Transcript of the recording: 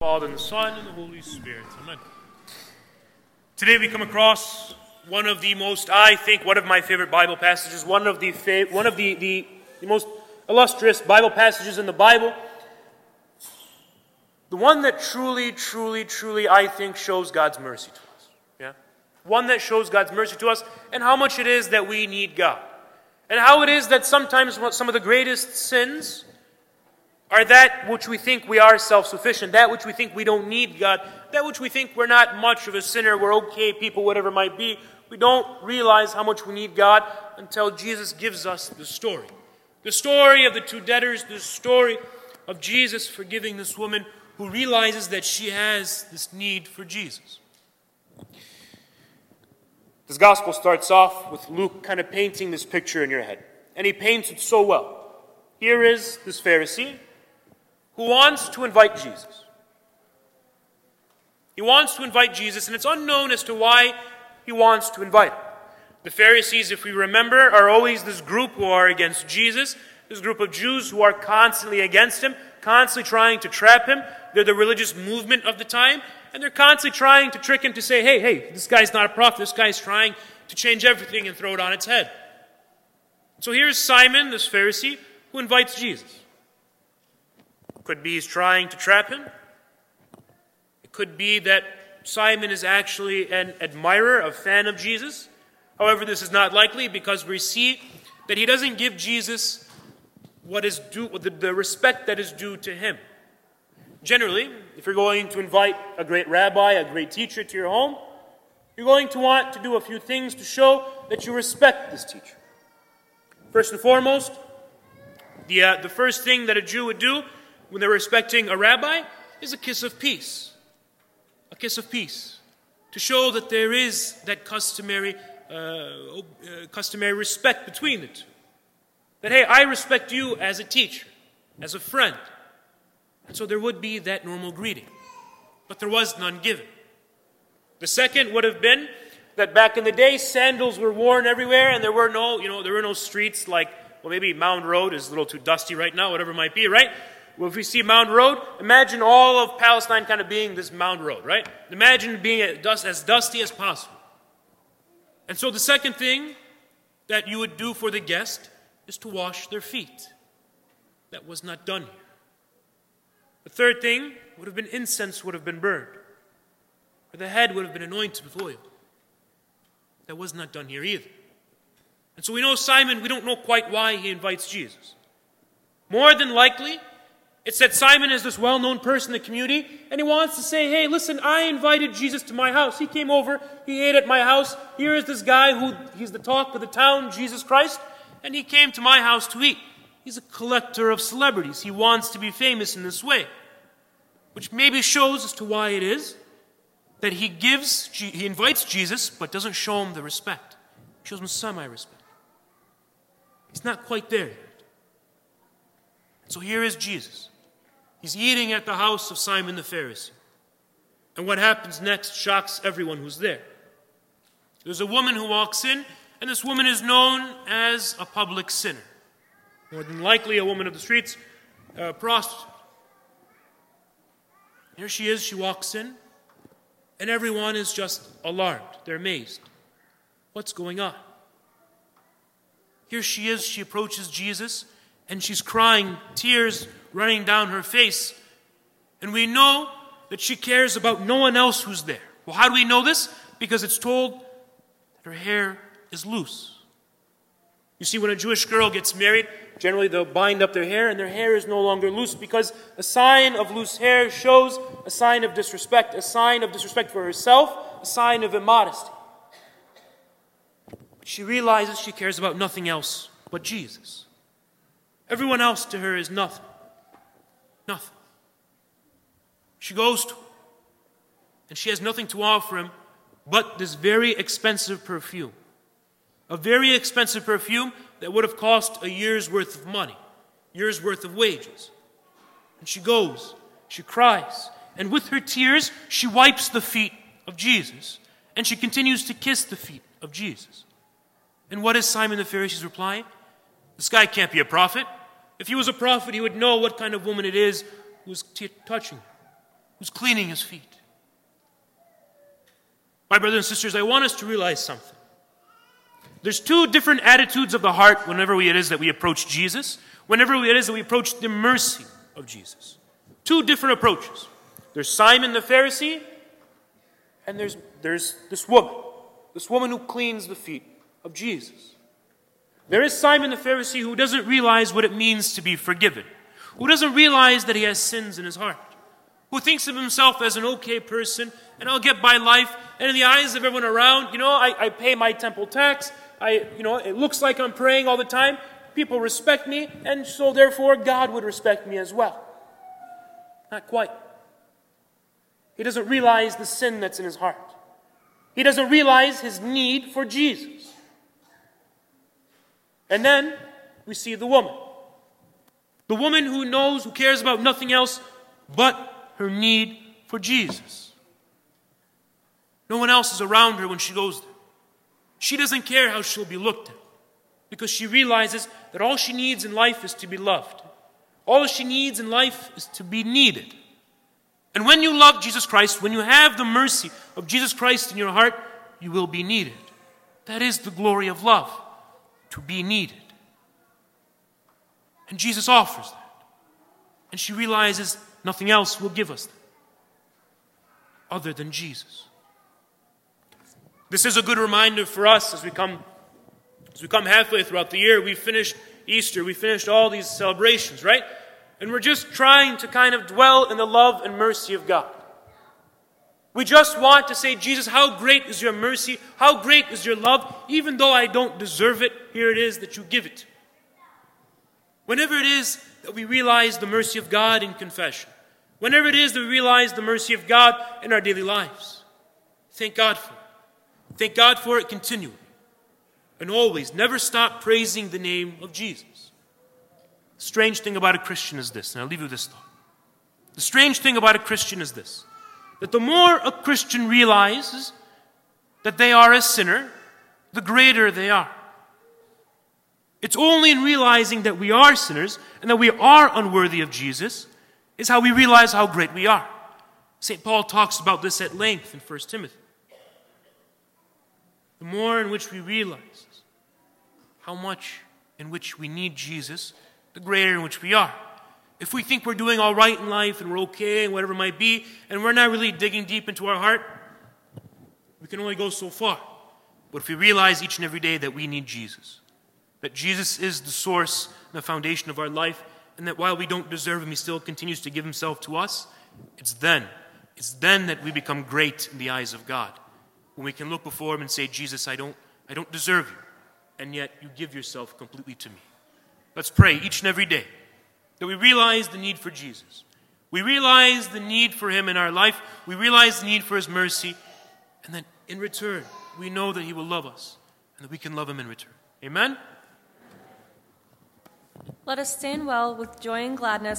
Father, and the Son, and the Holy Spirit. Amen. Today we come across one of the most, I think, one of my favorite Bible passages, one of the, fa- one of the, the, the most illustrious Bible passages in the Bible. The one that truly, truly, truly, I think, shows God's mercy to us. Yeah? One that shows God's mercy to us and how much it is that we need God. And how it is that sometimes some of the greatest sins are that which we think we are self sufficient, that which we think we don't need God, that which we think we're not much of a sinner, we're okay people, whatever might be. We don't realize how much we need God until Jesus gives us the story. The story of the two debtors, the story of Jesus forgiving this woman who realizes that she has this need for Jesus. This gospel starts off with Luke kind of painting this picture in your head. And he paints it so well. Here is this Pharisee who wants to invite Jesus. He wants to invite Jesus, and it's unknown as to why he wants to invite him. The Pharisees, if we remember, are always this group who are against Jesus, this group of Jews who are constantly against him, constantly trying to trap him. They're the religious movement of the time, and they're constantly trying to trick him to say, hey, hey, this guy's not a prophet. This guy's trying to change everything and throw it on its head. So here's Simon, this Pharisee, who invites Jesus. Could be he's trying to trap him. It could be that Simon is actually an admirer, a fan of Jesus. However, this is not likely because we see that he doesn't give Jesus what is due, the, the respect that is due to him. Generally, if you're going to invite a great rabbi, a great teacher to your home, you're going to want to do a few things to show that you respect this teacher. First and foremost, the, uh, the first thing that a Jew would do when they're respecting a rabbi is a kiss of peace. A kiss of peace. To show that there is that customary, uh, uh, customary respect between the two. That, hey, I respect you as a teacher, as a friend. And so there would be that normal greeting. But there was none given. The second would have been that back in the day, sandals were worn everywhere, and there were no, you know, there were no streets like, well, maybe Mound Road is a little too dusty right now, whatever it might be, right? Well, if we see Mound Road, imagine all of Palestine kind of being this Mound Road, right? Imagine being as dusty as possible. And so the second thing that you would do for the guest is to wash their feet. That was not done here. The third thing would have been incense would have been burned, or the head would have been anointed with oil. That was not done here either. And so we know Simon, we don't know quite why he invites Jesus. More than likely, it's that Simon is this well known person in the community, and he wants to say, Hey, listen, I invited Jesus to my house. He came over, he ate at my house. Here is this guy who he's the talk of the town, Jesus Christ, and he came to my house to eat. He's a collector of celebrities. He wants to be famous in this way. Which maybe shows as to why it is that he gives, he invites Jesus, but doesn't show him the respect. He shows him semi respect. He's not quite there. So here is Jesus. He's eating at the house of Simon the Pharisee. And what happens next shocks everyone who's there. There's a woman who walks in, and this woman is known as a public sinner. More than likely, a woman of the streets, a prostitute. Here she is, she walks in, and everyone is just alarmed. They're amazed. What's going on? Here she is, she approaches Jesus, and she's crying, tears running down her face. And we know that she cares about no one else who's there. Well, how do we know this? Because it's told that her hair is loose. You see, when a Jewish girl gets married, generally they'll bind up their hair, and their hair is no longer loose because a sign of loose hair shows a sign of disrespect, a sign of disrespect for herself, a sign of immodesty. But she realizes she cares about nothing else but Jesus. Everyone else to her is nothing. Nothing. She goes to him, and she has nothing to offer him but this very expensive perfume. A very expensive perfume that would have cost a year's worth of money, year's worth of wages. And she goes, she cries, and with her tears, she wipes the feet of Jesus, and she continues to kiss the feet of Jesus. And what is Simon the Pharisee's reply? This guy can't be a prophet. If he was a prophet, he would know what kind of woman it is who's t- touching who's cleaning his feet. My brothers and sisters, I want us to realize something. There's two different attitudes of the heart whenever it is that we approach Jesus, whenever it is that we approach the mercy of Jesus. Two different approaches. There's Simon the Pharisee, and there's, there's this woman, this woman who cleans the feet of Jesus. There is Simon the Pharisee who doesn't realize what it means to be forgiven, who doesn't realize that he has sins in his heart, who thinks of himself as an okay person, and I'll get by life, and in the eyes of everyone around, you know, I, I pay my temple tax, I, you know, it looks like I'm praying all the time, people respect me, and so therefore God would respect me as well. Not quite. He doesn't realize the sin that's in his heart. He doesn't realize his need for Jesus. And then we see the woman. The woman who knows, who cares about nothing else but her need for Jesus. No one else is around her when she goes there. She doesn't care how she'll be looked at because she realizes that all she needs in life is to be loved. All she needs in life is to be needed. And when you love Jesus Christ, when you have the mercy of Jesus Christ in your heart, you will be needed. That is the glory of love to be needed. And Jesus offers that. And she realizes nothing else will give us that other than Jesus. This is a good reminder for us as we come as we come halfway throughout the year. We finished Easter, we finished all these celebrations, right? And we're just trying to kind of dwell in the love and mercy of God. We just want to say, Jesus, how great is your mercy? How great is your love? Even though I don't deserve it, here it is that you give it. Whenever it is that we realize the mercy of God in confession, whenever it is that we realize the mercy of God in our daily lives, thank God for it. Thank God for it continually. And always, never stop praising the name of Jesus. The strange thing about a Christian is this, and I'll leave you with this thought. The strange thing about a Christian is this that the more a Christian realizes that they are a sinner, the greater they are. It's only in realizing that we are sinners and that we are unworthy of Jesus is how we realize how great we are. St. Paul talks about this at length in 1 Timothy. The more in which we realize how much in which we need Jesus, the greater in which we are if we think we're doing all right in life and we're okay and whatever it might be, and we're not really digging deep into our heart, we can only go so far. But if we realize each and every day that we need Jesus, that Jesus is the source and the foundation of our life, and that while we don't deserve him, he still continues to give himself to us, it's then, it's then that we become great in the eyes of God. When we can look before him and say, Jesus, I don't, I don't deserve you, and yet you give yourself completely to me. Let's pray each and every day that we realize the need for Jesus. We realize the need for Him in our life. We realize the need for His mercy. And then in return, we know that He will love us and that we can love Him in return. Amen? Let us stand well with joy and gladness.